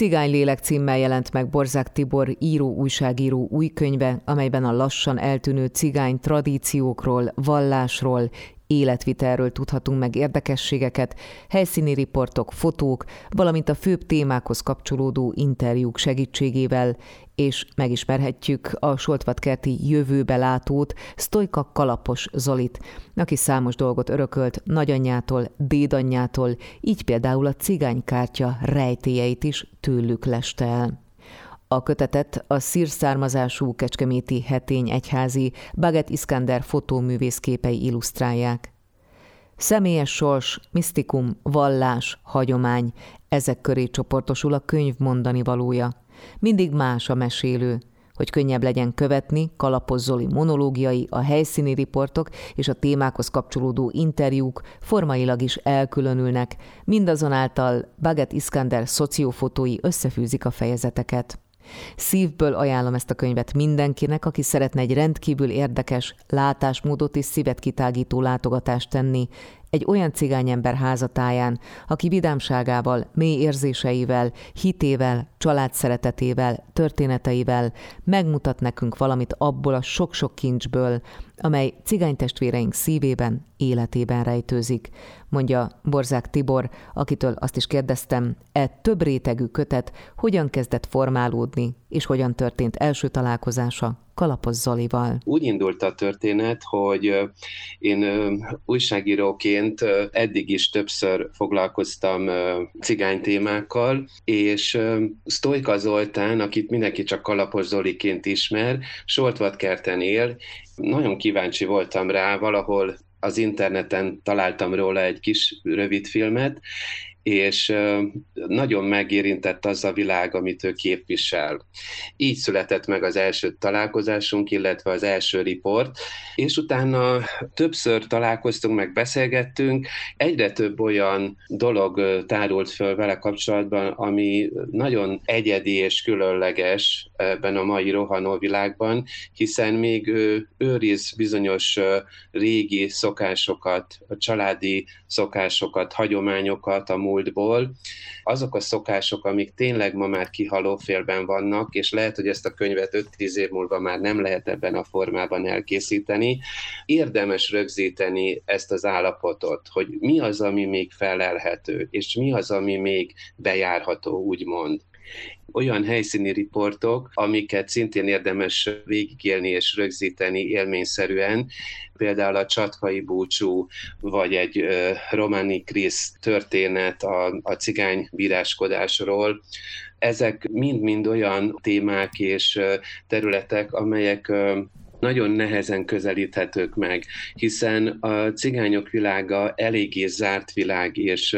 Cigány lélek címmel jelent meg Borzák Tibor író újságíró új könyve, amelyben a lassan eltűnő cigány tradíciókról, vallásról, életvitelről tudhatunk meg érdekességeket, helyszíni riportok, fotók, valamint a főbb témákhoz kapcsolódó interjúk segítségével, és megismerhetjük a Soltvatkerti jövőbe látót, Sztojka Kalapos Zolit, aki számos dolgot örökölt nagyanyjától, dédanyjától, így például a cigánykártya rejtélyeit is tőlük leste el. A kötetet a szírszármazású kecskeméti hetény egyházi Baget Iskander fotóművészképei illusztrálják. Személyes sors, misztikum, vallás, hagyomány, ezek köré csoportosul a könyv mondani valója. Mindig más a mesélő, hogy könnyebb legyen követni, Kalapos Zoli monológiai, a helyszíni riportok és a témákhoz kapcsolódó interjúk formailag is elkülönülnek, mindazonáltal Baget Iskander szociófotói összefűzik a fejezeteket. Szívből ajánlom ezt a könyvet mindenkinek, aki szeretne egy rendkívül érdekes látásmódot és szívet kitágító látogatást tenni egy olyan cigányember házatáján, aki vidámságával, mély érzéseivel, hitével, család szeretetével, történeteivel megmutat nekünk valamit abból a sok-sok kincsből, amely cigánytestvéreink szívében, életében rejtőzik, mondja Borzák Tibor, akitől azt is kérdeztem, e több rétegű kötet hogyan kezdett formálódni, és hogyan történt első találkozása Kalapos Zolival. Úgy indult a történet, hogy én újságíróként eddig is többször foglalkoztam cigány témákkal, és Sztojka Zoltán, akit mindenki csak Kalapos Zoliként ismer, Soltvatkerten él, nagyon kíváncsi voltam rá, valahol az interneten találtam róla egy kis rövid filmet, és nagyon megérintett az a világ, amit ő képvisel. Így született meg az első találkozásunk, illetve az első riport, és utána többször találkoztunk, meg beszélgettünk, egyre több olyan dolog tárult föl vele kapcsolatban, ami nagyon egyedi és különleges ebben a mai rohanó világban, hiszen még ő őriz bizonyos régi szokásokat, a családi szokásokat, hagyományokat a múltból, azok a szokások, amik tényleg ma már kihaló félben vannak, és lehet, hogy ezt a könyvet 5-10 év múlva már nem lehet ebben a formában elkészíteni, érdemes rögzíteni ezt az állapotot, hogy mi az, ami még felelhető, és mi az, ami még bejárható, úgymond olyan helyszíni riportok, amiket szintén érdemes végigélni és rögzíteni élményszerűen, például a Csatkai búcsú, vagy egy Romani Krisz történet a, a cigány bíráskodásról, ezek mind-mind olyan témák és területek, amelyek nagyon nehezen közelíthetők meg, hiszen a cigányok világa eléggé zárt világ, és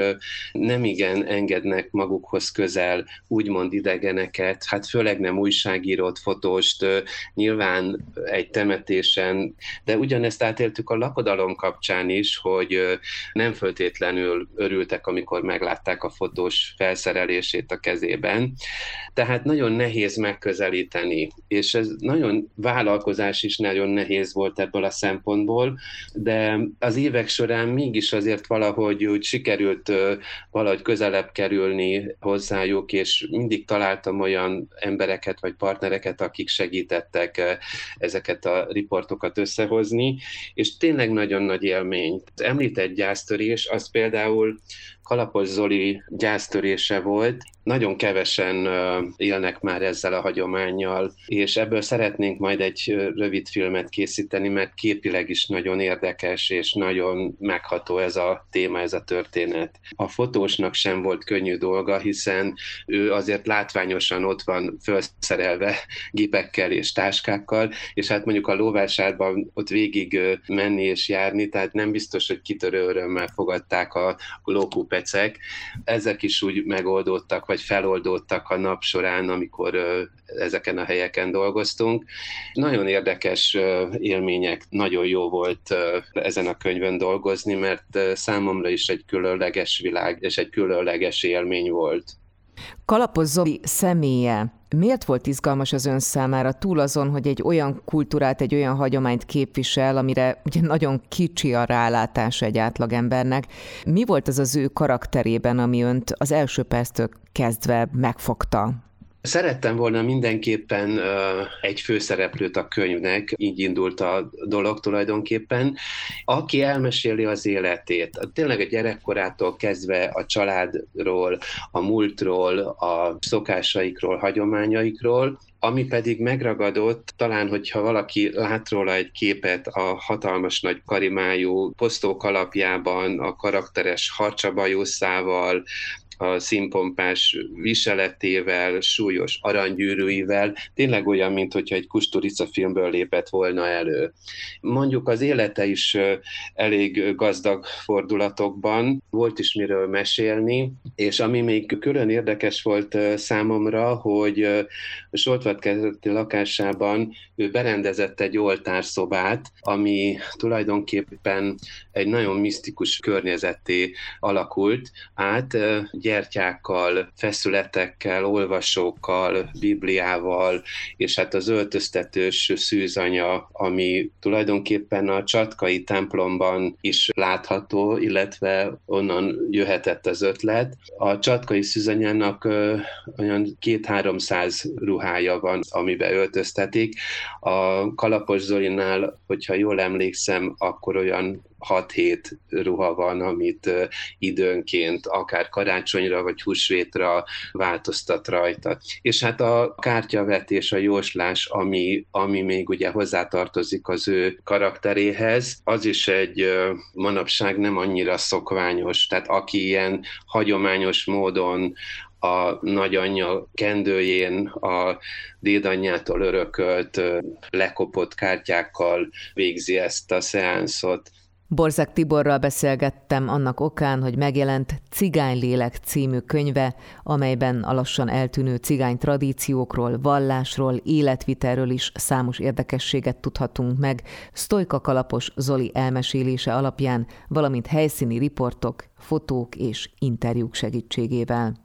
nem igen engednek magukhoz közel úgymond idegeneket, hát főleg nem újságírót, fotóst, nyilván egy temetésen, de ugyanezt átéltük a lakodalom kapcsán is, hogy nem föltétlenül örültek, amikor meglátták a fotós felszerelését a kezében. Tehát nagyon nehéz megközelíteni, és ez nagyon vállalkozás is nagyon nehéz volt ebből a szempontból, de az évek során mégis azért valahogy úgy sikerült valahogy közelebb kerülni hozzájuk, és mindig találtam olyan embereket vagy partnereket, akik segítettek ezeket a riportokat összehozni, és tényleg nagyon nagy élmény. Említett gyásztörés, az például Kalapos Zoli gyásztörése volt, nagyon kevesen élnek már ezzel a hagyományjal, és ebből szeretnénk majd egy rövid filmet készíteni, mert képileg is nagyon érdekes, és nagyon megható ez a téma, ez a történet. A fotósnak sem volt könnyű dolga, hiszen ő azért látványosan ott van felszerelve gépekkel és táskákkal, és hát mondjuk a lóvásárban ott végig menni és járni, tehát nem biztos, hogy kitörő örömmel fogadták a lókupecek. Ezek is úgy megoldódtak, vagy feloldódtak a nap során, amikor ezeken a helyeken dolgoztunk. Nagyon érdekes élmények, nagyon jó volt ezen a könyvön dolgozni, mert számomra is egy különleges világ és egy különleges élmény volt. Kalapos Zoli személye Miért volt izgalmas az ön számára túl azon, hogy egy olyan kultúrát, egy olyan hagyományt képvisel, amire ugye nagyon kicsi a rálátás egy átlagembernek? Mi volt az az ő karakterében, ami önt az első perctől kezdve megfogta? Szerettem volna mindenképpen egy főszereplőt a könyvnek, így indult a dolog tulajdonképpen, aki elmeséli az életét. Tényleg a gyerekkorától kezdve a családról, a múltról, a szokásaikról, hagyományaikról, ami pedig megragadott, talán, hogyha valaki lát róla egy képet a hatalmas nagy karimájú posztók alapjában, a karakteres harcsabajuszával, a színpompás viseletével, súlyos aranygyűrűivel, tényleg olyan, mint hogyha egy Kusturica filmből lépett volna elő. Mondjuk az élete is elég gazdag fordulatokban, volt is miről mesélni, és ami még külön érdekes volt számomra, hogy Soltvat kezdeti lakásában ő berendezett egy oltárszobát, ami tulajdonképpen egy nagyon misztikus környezetté alakult át, gyertyákkal, feszületekkel, olvasókkal, bibliával, és hát az öltöztetős szűzanya, ami tulajdonképpen a csatkai templomban is látható, illetve onnan jöhetett az ötlet. A csatkai szűzanyának olyan két-háromszáz ruhája van, amiben öltöztetik. A Kalapos Zolinál, hogyha jól emlékszem, akkor olyan 6-7 ruha van, amit időnként akár karácsonyra vagy húsvétra változtat rajta. És hát a kártyavetés, a jóslás, ami, ami még ugye hozzátartozik az ő karakteréhez, az is egy manapság nem annyira szokványos. Tehát aki ilyen hagyományos módon a nagyanyja kendőjén a dédanyjától örökölt lekopott kártyákkal végzi ezt a szeánszot. Borzák Tiborral beszélgettem annak okán, hogy megjelent Cigánylélek című könyve, amelyben a lassan eltűnő cigány tradíciókról, vallásról, életvitelről is számos érdekességet tudhatunk meg, Sztojka Kalapos Zoli elmesélése alapján, valamint helyszíni riportok, fotók és interjúk segítségével.